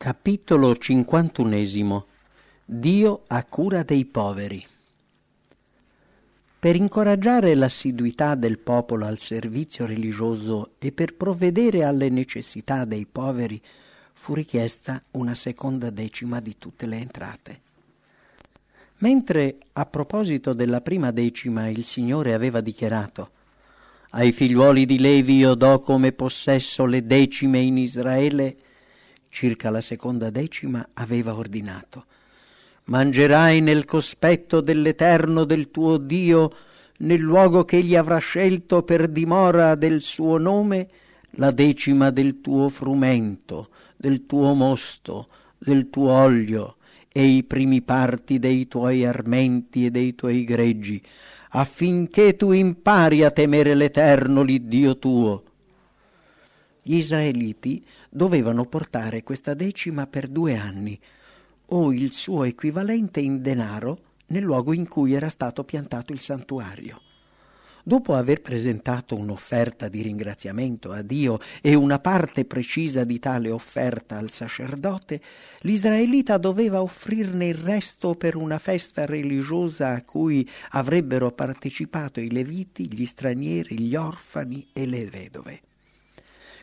Capitolo cinquantunesimo Dio a cura dei poveri Per incoraggiare l'assiduità del popolo al servizio religioso e per provvedere alle necessità dei poveri fu richiesta una seconda decima di tutte le entrate. Mentre a proposito della prima decima il Signore aveva dichiarato ai figliuoli di Levi io do come possesso le decime in Israele, circa la seconda decima, aveva ordinato Mangerai nel cospetto dell'Eterno del tuo Dio, nel luogo che egli avrà scelto per dimora del suo nome, la decima del tuo frumento, del tuo mosto, del tuo olio e i primi parti dei tuoi armenti e dei tuoi greggi, affinché tu impari a temere l'Eterno, l'Iddio tuo. Gli israeliti dovevano portare questa decima per due anni, o il suo equivalente in denaro nel luogo in cui era stato piantato il santuario. Dopo aver presentato un'offerta di ringraziamento a Dio e una parte precisa di tale offerta al sacerdote, l'israelita doveva offrirne il resto per una festa religiosa a cui avrebbero partecipato i leviti, gli stranieri, gli orfani e le vedove.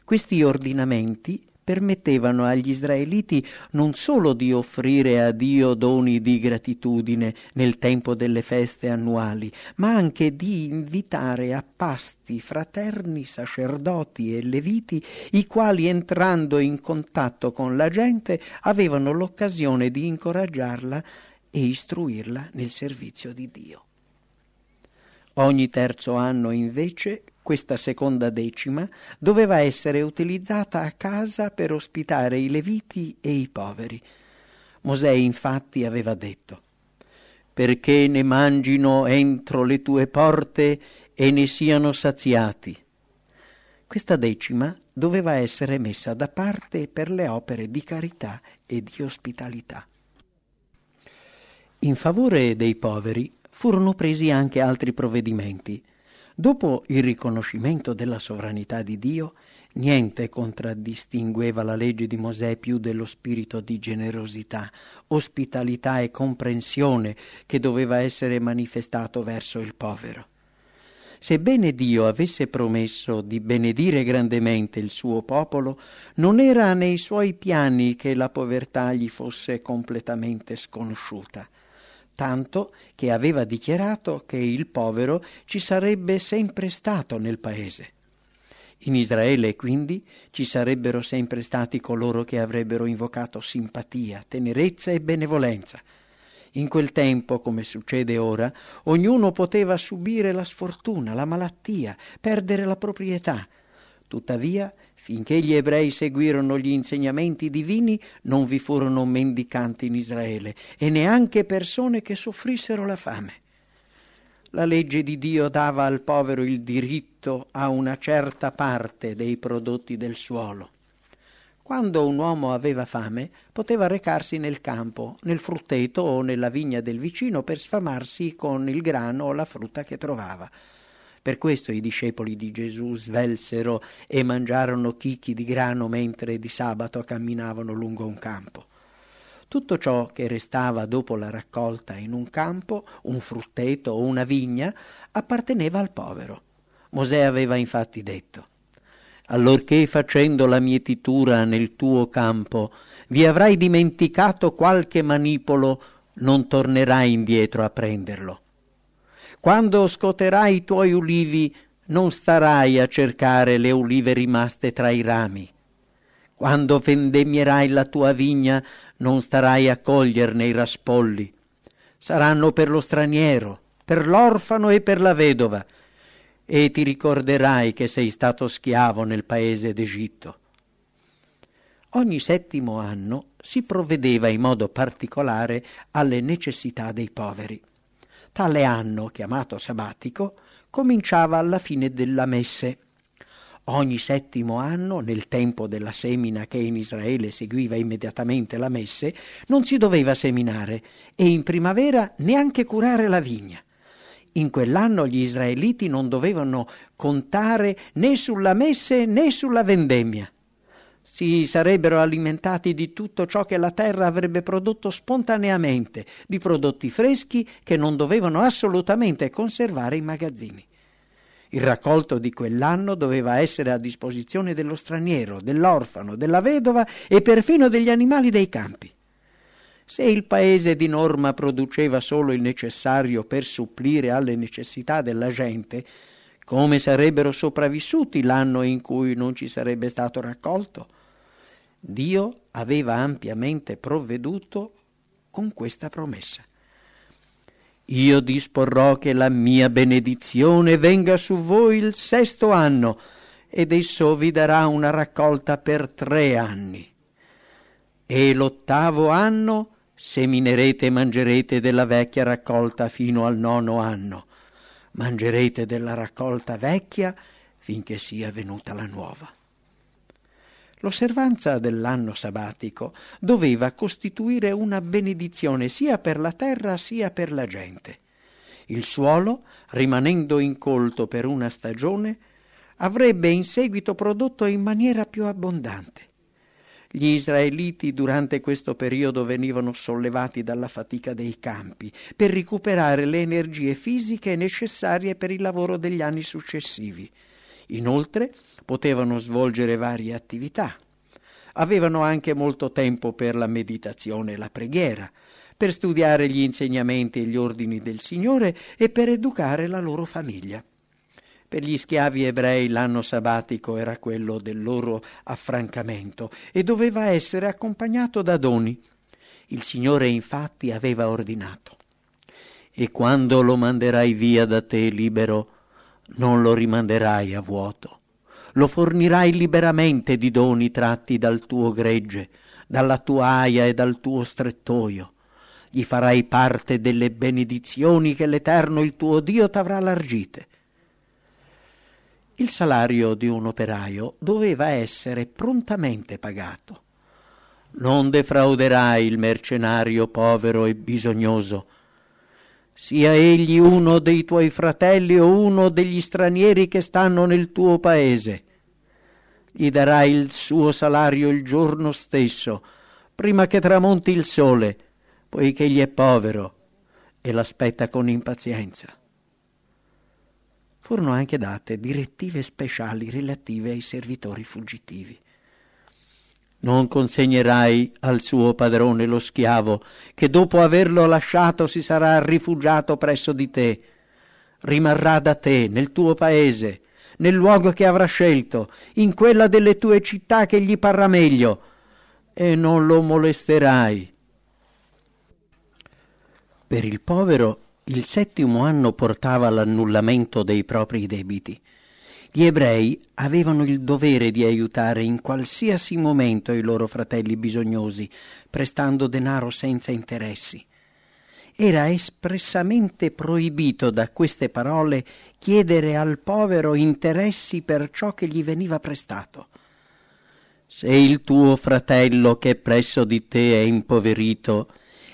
Questi ordinamenti permettevano agli israeliti non solo di offrire a Dio doni di gratitudine nel tempo delle feste annuali, ma anche di invitare a pasti fraterni sacerdoti e leviti, i quali entrando in contatto con la gente avevano l'occasione di incoraggiarla e istruirla nel servizio di Dio. Ogni terzo anno invece questa seconda decima doveva essere utilizzata a casa per ospitare i leviti e i poveri. Mosè infatti aveva detto perché ne mangino entro le tue porte e ne siano saziati. Questa decima doveva essere messa da parte per le opere di carità e di ospitalità. In favore dei poveri furono presi anche altri provvedimenti. Dopo il riconoscimento della sovranità di Dio, niente contraddistingueva la legge di Mosè più dello spirito di generosità, ospitalità e comprensione che doveva essere manifestato verso il povero. Sebbene Dio avesse promesso di benedire grandemente il suo popolo, non era nei suoi piani che la povertà gli fosse completamente sconosciuta tanto che aveva dichiarato che il povero ci sarebbe sempre stato nel paese. In Israele, quindi, ci sarebbero sempre stati coloro che avrebbero invocato simpatia, tenerezza e benevolenza. In quel tempo, come succede ora, ognuno poteva subire la sfortuna, la malattia, perdere la proprietà. Tuttavia, Finché gli ebrei seguirono gli insegnamenti divini, non vi furono mendicanti in Israele e neanche persone che soffrissero la fame. La legge di Dio dava al povero il diritto a una certa parte dei prodotti del suolo. Quando un uomo aveva fame, poteva recarsi nel campo, nel frutteto o nella vigna del vicino per sfamarsi con il grano o la frutta che trovava. Per questo i discepoli di Gesù svelsero e mangiarono chicchi di grano mentre di sabato camminavano lungo un campo. Tutto ciò che restava dopo la raccolta in un campo, un frutteto o una vigna, apparteneva al povero. Mosè aveva infatti detto Allorché facendo la mietitura nel tuo campo vi avrai dimenticato qualche manipolo, non tornerai indietro a prenderlo. Quando scoterai i tuoi ulivi, non starai a cercare le ulive rimaste tra i rami. Quando vendemmierai la tua vigna, non starai a coglierne i raspolli. Saranno per lo straniero, per l'orfano e per la vedova, e ti ricorderai che sei stato schiavo nel paese d'Egitto. Ogni settimo anno si provvedeva in modo particolare alle necessità dei poveri. Tale anno, chiamato sabbatico, cominciava alla fine della messe. Ogni settimo anno, nel tempo della semina che in Israele seguiva immediatamente la messe, non si doveva seminare e in primavera neanche curare la vigna. In quell'anno gli israeliti non dovevano contare né sulla messe né sulla vendemmia. Si sarebbero alimentati di tutto ciò che la terra avrebbe prodotto spontaneamente, di prodotti freschi che non dovevano assolutamente conservare i magazzini. Il raccolto di quell'anno doveva essere a disposizione dello straniero, dell'orfano, della vedova e perfino degli animali dei campi. Se il paese di norma produceva solo il necessario per supplire alle necessità della gente, come sarebbero sopravvissuti l'anno in cui non ci sarebbe stato raccolto? Dio aveva ampiamente provveduto con questa promessa. Io disporrò che la mia benedizione venga su voi il sesto anno, ed esso vi darà una raccolta per tre anni. E l'ottavo anno seminerete e mangerete della vecchia raccolta fino al nono anno. Mangerete della raccolta vecchia finché sia venuta la nuova. L'osservanza dell'anno sabbatico doveva costituire una benedizione sia per la terra sia per la gente. Il suolo, rimanendo incolto per una stagione, avrebbe in seguito prodotto in maniera più abbondante. Gli israeliti durante questo periodo venivano sollevati dalla fatica dei campi per recuperare le energie fisiche necessarie per il lavoro degli anni successivi. Inoltre potevano svolgere varie attività. Avevano anche molto tempo per la meditazione e la preghiera, per studiare gli insegnamenti e gli ordini del Signore e per educare la loro famiglia. Per gli schiavi ebrei l'anno sabbatico era quello del loro affrancamento e doveva essere accompagnato da doni. Il Signore infatti aveva ordinato. E quando lo manderai via da te libero, non lo rimanderai a vuoto. Lo fornirai liberamente di doni tratti dal tuo gregge, dalla tua aia e dal tuo strettoio. Gli farai parte delle benedizioni che l'Eterno il tuo Dio t'avrà largite. Il salario di un operaio doveva essere prontamente pagato. Non defrauderai il mercenario povero e bisognoso, sia egli uno dei tuoi fratelli o uno degli stranieri che stanno nel tuo paese. Gli darai il suo salario il giorno stesso, prima che tramonti il sole, poiché egli è povero e l'aspetta con impazienza. Furono anche date direttive speciali relative ai servitori fuggitivi. Non consegnerai al suo padrone lo schiavo, che dopo averlo lasciato si sarà rifugiato presso di te. Rimarrà da te, nel tuo paese, nel luogo che avrà scelto, in quella delle tue città che gli parrà meglio, e non lo molesterai. Per il povero il settimo anno portava all'annullamento dei propri debiti gli ebrei avevano il dovere di aiutare in qualsiasi momento i loro fratelli bisognosi, prestando denaro senza interessi. Era espressamente proibito da queste parole chiedere al povero interessi per ciò che gli veniva prestato. Se il tuo fratello che presso di te è impoverito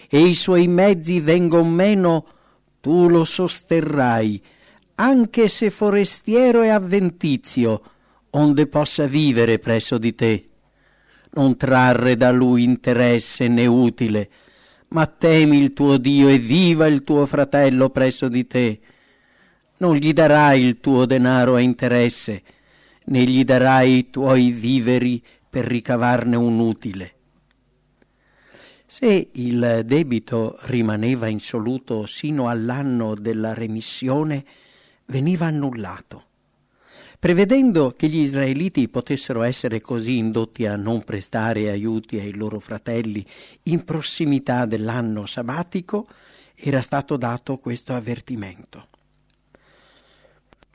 e i suoi mezzi vengon meno, tu lo sosterrai anche se forestiero e avventizio, onde possa vivere presso di te. Non trarre da lui interesse né utile, ma temi il tuo Dio e viva il tuo fratello presso di te. Non gli darai il tuo denaro a interesse, né gli darai i tuoi viveri per ricavarne un utile. Se il debito rimaneva insoluto sino all'anno della remissione, veniva annullato. Prevedendo che gli israeliti potessero essere così indotti a non prestare aiuti ai loro fratelli in prossimità dell'anno sabbatico, era stato dato questo avvertimento.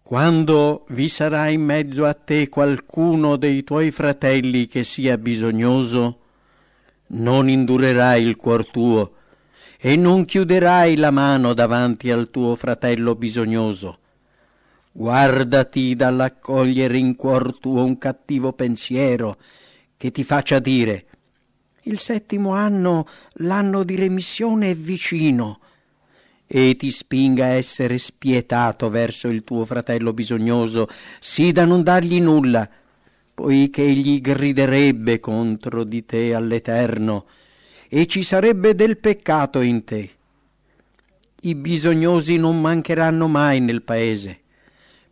Quando vi sarà in mezzo a te qualcuno dei tuoi fratelli che sia bisognoso, non indurerai il cuor tuo e non chiuderai la mano davanti al tuo fratello bisognoso Guardati dall'accogliere in cuor tuo un cattivo pensiero che ti faccia dire il settimo anno, l'anno di remissione è vicino, e ti spinga a essere spietato verso il tuo fratello bisognoso, sì da non dargli nulla, poiché egli griderebbe contro di te all'Eterno, e ci sarebbe del peccato in te. I bisognosi non mancheranno mai nel paese.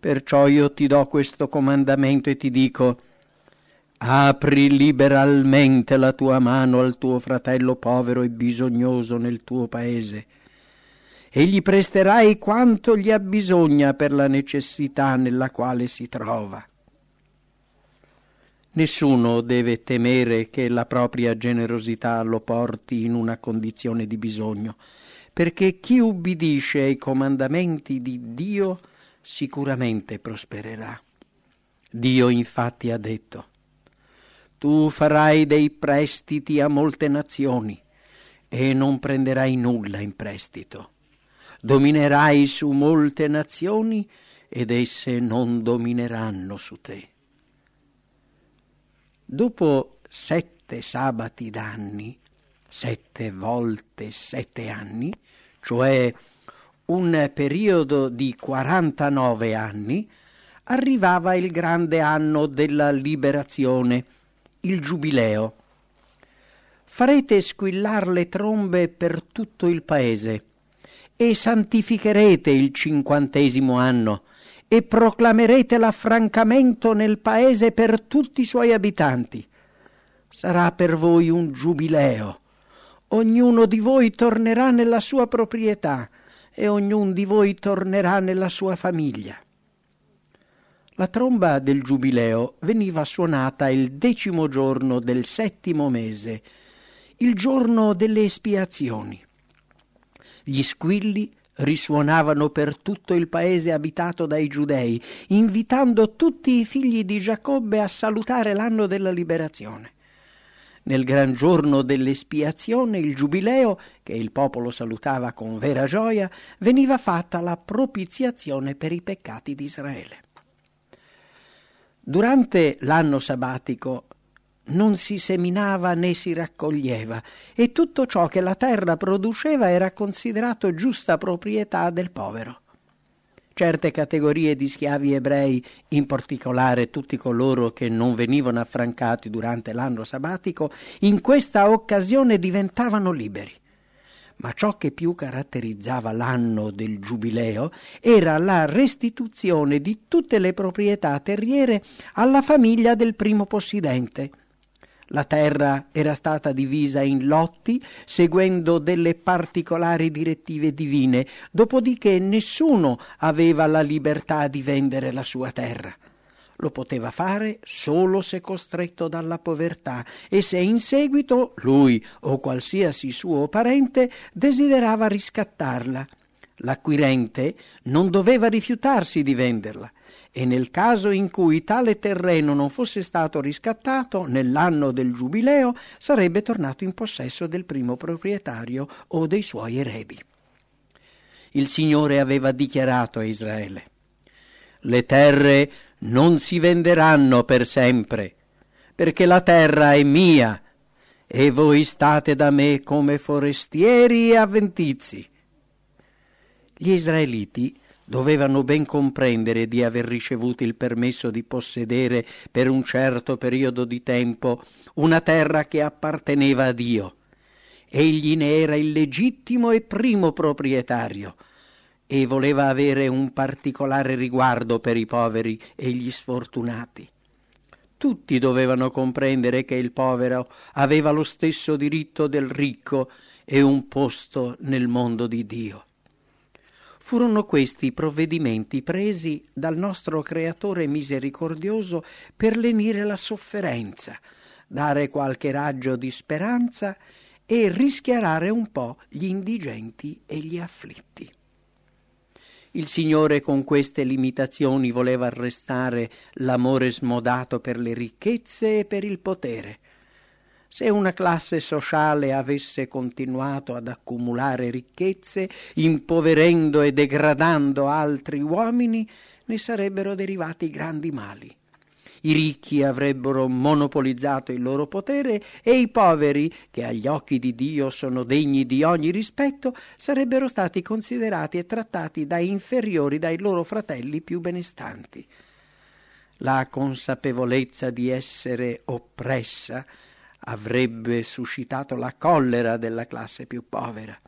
Perciò io ti do questo comandamento e ti dico, apri liberalmente la tua mano al tuo fratello povero e bisognoso nel tuo paese, e gli presterai quanto gli abbisogna per la necessità nella quale si trova. Nessuno deve temere che la propria generosità lo porti in una condizione di bisogno, perché chi ubbidisce ai comandamenti di Dio sicuramente prospererà. Dio infatti ha detto, tu farai dei prestiti a molte nazioni e non prenderai nulla in prestito. Dominerai su molte nazioni ed esse non domineranno su te. Dopo sette sabati d'anni, sette volte sette anni, cioè un periodo di 49 anni, arrivava il grande anno della liberazione, il giubileo. Farete squillar le trombe per tutto il paese e santificherete il cinquantesimo anno e proclamerete l'affrancamento nel paese per tutti i suoi abitanti. Sarà per voi un giubileo. Ognuno di voi tornerà nella sua proprietà e ognuno di voi tornerà nella sua famiglia. La tromba del giubileo veniva suonata il decimo giorno del settimo mese, il giorno delle espiazioni. Gli squilli risuonavano per tutto il paese abitato dai giudei, invitando tutti i figli di Giacobbe a salutare l'anno della liberazione. Nel gran giorno dell'espiazione, il giubileo, che il popolo salutava con vera gioia, veniva fatta la propiziazione per i peccati di Israele. Durante l'anno sabbatico non si seminava né si raccoglieva e tutto ciò che la terra produceva era considerato giusta proprietà del povero. Certe categorie di schiavi ebrei, in particolare tutti coloro che non venivano affrancati durante l'anno sabbatico, in questa occasione diventavano liberi. Ma ciò che più caratterizzava l'anno del giubileo era la restituzione di tutte le proprietà terriere alla famiglia del primo possidente la terra era stata divisa in lotti seguendo delle particolari direttive divine, dopodiché nessuno aveva la libertà di vendere la sua terra. Lo poteva fare solo se costretto dalla povertà e se in seguito lui o qualsiasi suo parente desiderava riscattarla. L'acquirente non doveva rifiutarsi di venderla e nel caso in cui tale terreno non fosse stato riscattato nell'anno del giubileo sarebbe tornato in possesso del primo proprietario o dei suoi eredi. Il Signore aveva dichiarato a Israele le terre non si venderanno per sempre, perché la terra è mia e voi state da me come forestieri e avventizi. Gli israeliti dovevano ben comprendere di aver ricevuto il permesso di possedere per un certo periodo di tempo una terra che apparteneva a Dio. Egli ne era il legittimo e primo proprietario e voleva avere un particolare riguardo per i poveri e gli sfortunati. Tutti dovevano comprendere che il povero aveva lo stesso diritto del ricco e un posto nel mondo di Dio. Furono questi i provvedimenti presi dal nostro Creatore misericordioso per lenire la sofferenza, dare qualche raggio di speranza e rischiarare un po' gli indigenti e gli afflitti. Il Signore con queste limitazioni voleva arrestare l'amore smodato per le ricchezze e per il potere, se una classe sociale avesse continuato ad accumulare ricchezze, impoverendo e degradando altri uomini, ne sarebbero derivati grandi mali. I ricchi avrebbero monopolizzato il loro potere e i poveri, che agli occhi di Dio sono degni di ogni rispetto, sarebbero stati considerati e trattati da inferiori dai loro fratelli più benestanti. la consapevolezza di essere oppressa avrebbe suscitato la collera della classe più povera,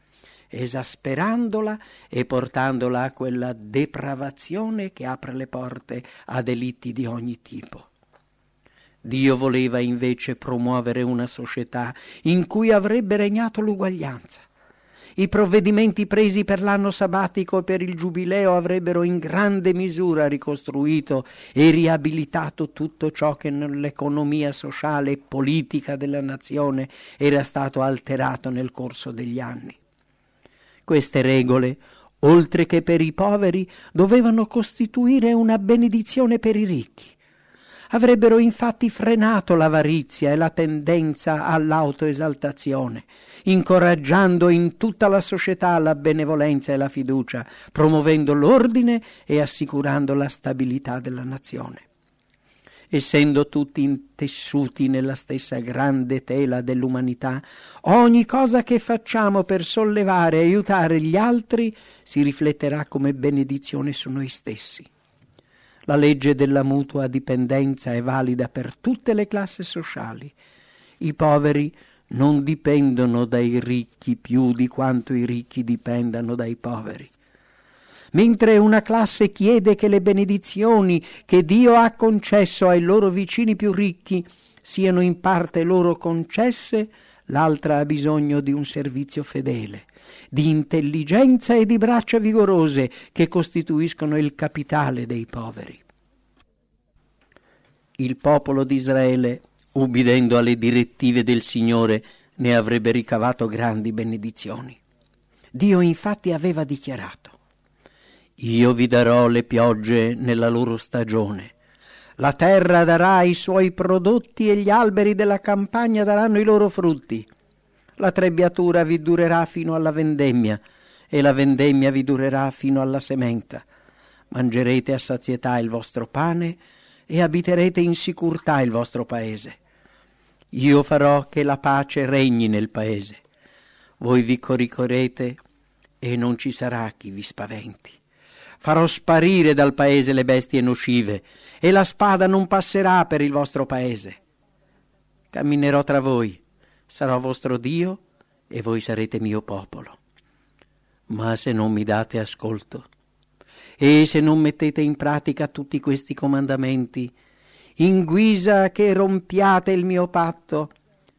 esasperandola e portandola a quella depravazione che apre le porte a delitti di ogni tipo. Dio voleva invece promuovere una società in cui avrebbe regnato l'uguaglianza, i provvedimenti presi per l'anno sabbatico e per il giubileo avrebbero in grande misura ricostruito e riabilitato tutto ciò che nell'economia sociale e politica della nazione era stato alterato nel corso degli anni. Queste regole, oltre che per i poveri, dovevano costituire una benedizione per i ricchi avrebbero infatti frenato l'avarizia e la tendenza all'autoesaltazione, incoraggiando in tutta la società la benevolenza e la fiducia, promuovendo l'ordine e assicurando la stabilità della nazione. Essendo tutti intessuti nella stessa grande tela dell'umanità, ogni cosa che facciamo per sollevare e aiutare gli altri si rifletterà come benedizione su noi stessi. La legge della mutua dipendenza è valida per tutte le classi sociali. I poveri non dipendono dai ricchi più di quanto i ricchi dipendano dai poveri. Mentre una classe chiede che le benedizioni che Dio ha concesso ai loro vicini più ricchi siano in parte loro concesse, l'altra ha bisogno di un servizio fedele, di intelligenza e di braccia vigorose che costituiscono il capitale dei poveri. Il popolo di Israele, ubbidendo alle direttive del Signore, ne avrebbe ricavato grandi benedizioni. Dio infatti aveva dichiarato Io vi darò le piogge nella loro stagione la terra darà i suoi prodotti e gli alberi della campagna daranno i loro frutti. La trebbiatura vi durerà fino alla vendemmia e la vendemmia vi durerà fino alla sementa. Mangerete a sazietà il vostro pane e abiterete in sicurtà il vostro paese. Io farò che la pace regni nel paese. Voi vi coricorete e non ci sarà chi vi spaventi. Farò sparire dal paese le bestie nocive e la spada non passerà per il vostro paese. Camminerò tra voi, sarò vostro Dio e voi sarete mio popolo. Ma se non mi date ascolto e se non mettete in pratica tutti questi comandamenti, in guisa che rompiate il mio patto,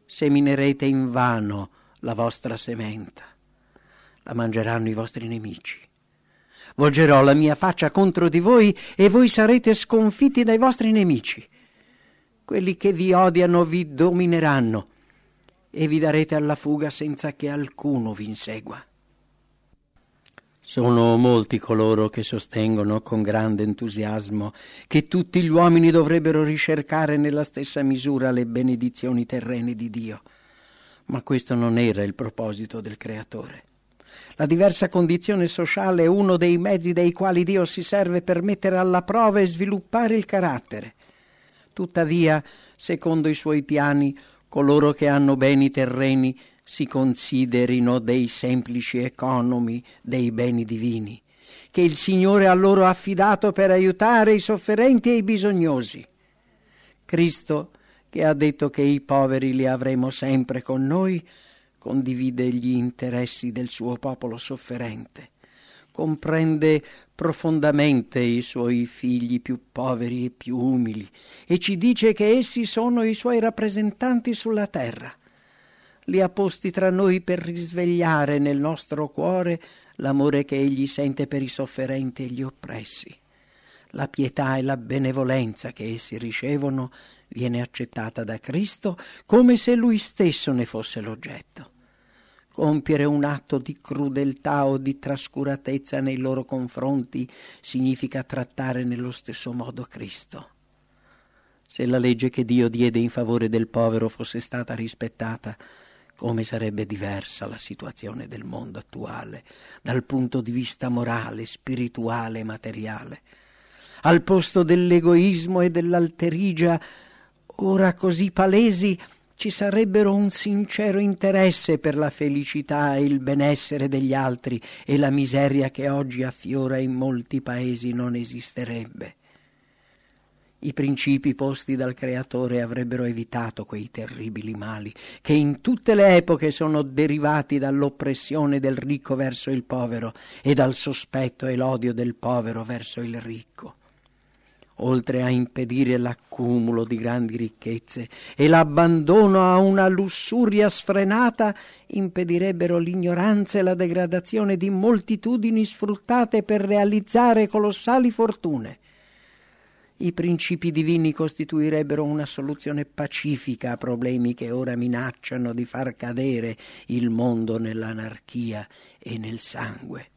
seminerete in vano la vostra sementa. La mangeranno i vostri nemici volgerò la mia faccia contro di voi e voi sarete sconfitti dai vostri nemici. Quelli che vi odiano vi domineranno e vi darete alla fuga senza che alcuno vi insegua. Sono molti coloro che sostengono con grande entusiasmo che tutti gli uomini dovrebbero ricercare nella stessa misura le benedizioni terrene di Dio, ma questo non era il proposito del Creatore. La diversa condizione sociale è uno dei mezzi dei quali Dio si serve per mettere alla prova e sviluppare il carattere. Tuttavia, secondo i suoi piani, coloro che hanno beni terreni si considerino dei semplici economi dei beni divini, che il Signore ha loro affidato per aiutare i sofferenti e i bisognosi. Cristo, che ha detto che i poveri li avremo sempre con noi, condivide gli interessi del suo popolo sofferente, comprende profondamente i suoi figli più poveri e più umili e ci dice che essi sono i suoi rappresentanti sulla terra. Li ha posti tra noi per risvegliare nel nostro cuore l'amore che egli sente per i sofferenti e gli oppressi. La pietà e la benevolenza che essi ricevono viene accettata da Cristo come se lui stesso ne fosse l'oggetto. Compiere un atto di crudeltà o di trascuratezza nei loro confronti significa trattare nello stesso modo Cristo. Se la legge che Dio diede in favore del povero fosse stata rispettata, come sarebbe diversa la situazione del mondo attuale dal punto di vista morale, spirituale e materiale. Al posto dell'egoismo e dell'alterigia ora così palesi, ci sarebbero un sincero interesse per la felicità e il benessere degli altri e la miseria che oggi affiora in molti paesi non esisterebbe. I principi posti dal Creatore avrebbero evitato quei terribili mali che in tutte le epoche sono derivati dall'oppressione del ricco verso il povero e dal sospetto e l'odio del povero verso il ricco oltre a impedire l'accumulo di grandi ricchezze e l'abbandono a una lussuria sfrenata, impedirebbero l'ignoranza e la degradazione di moltitudini sfruttate per realizzare colossali fortune. I principi divini costituirebbero una soluzione pacifica a problemi che ora minacciano di far cadere il mondo nell'anarchia e nel sangue.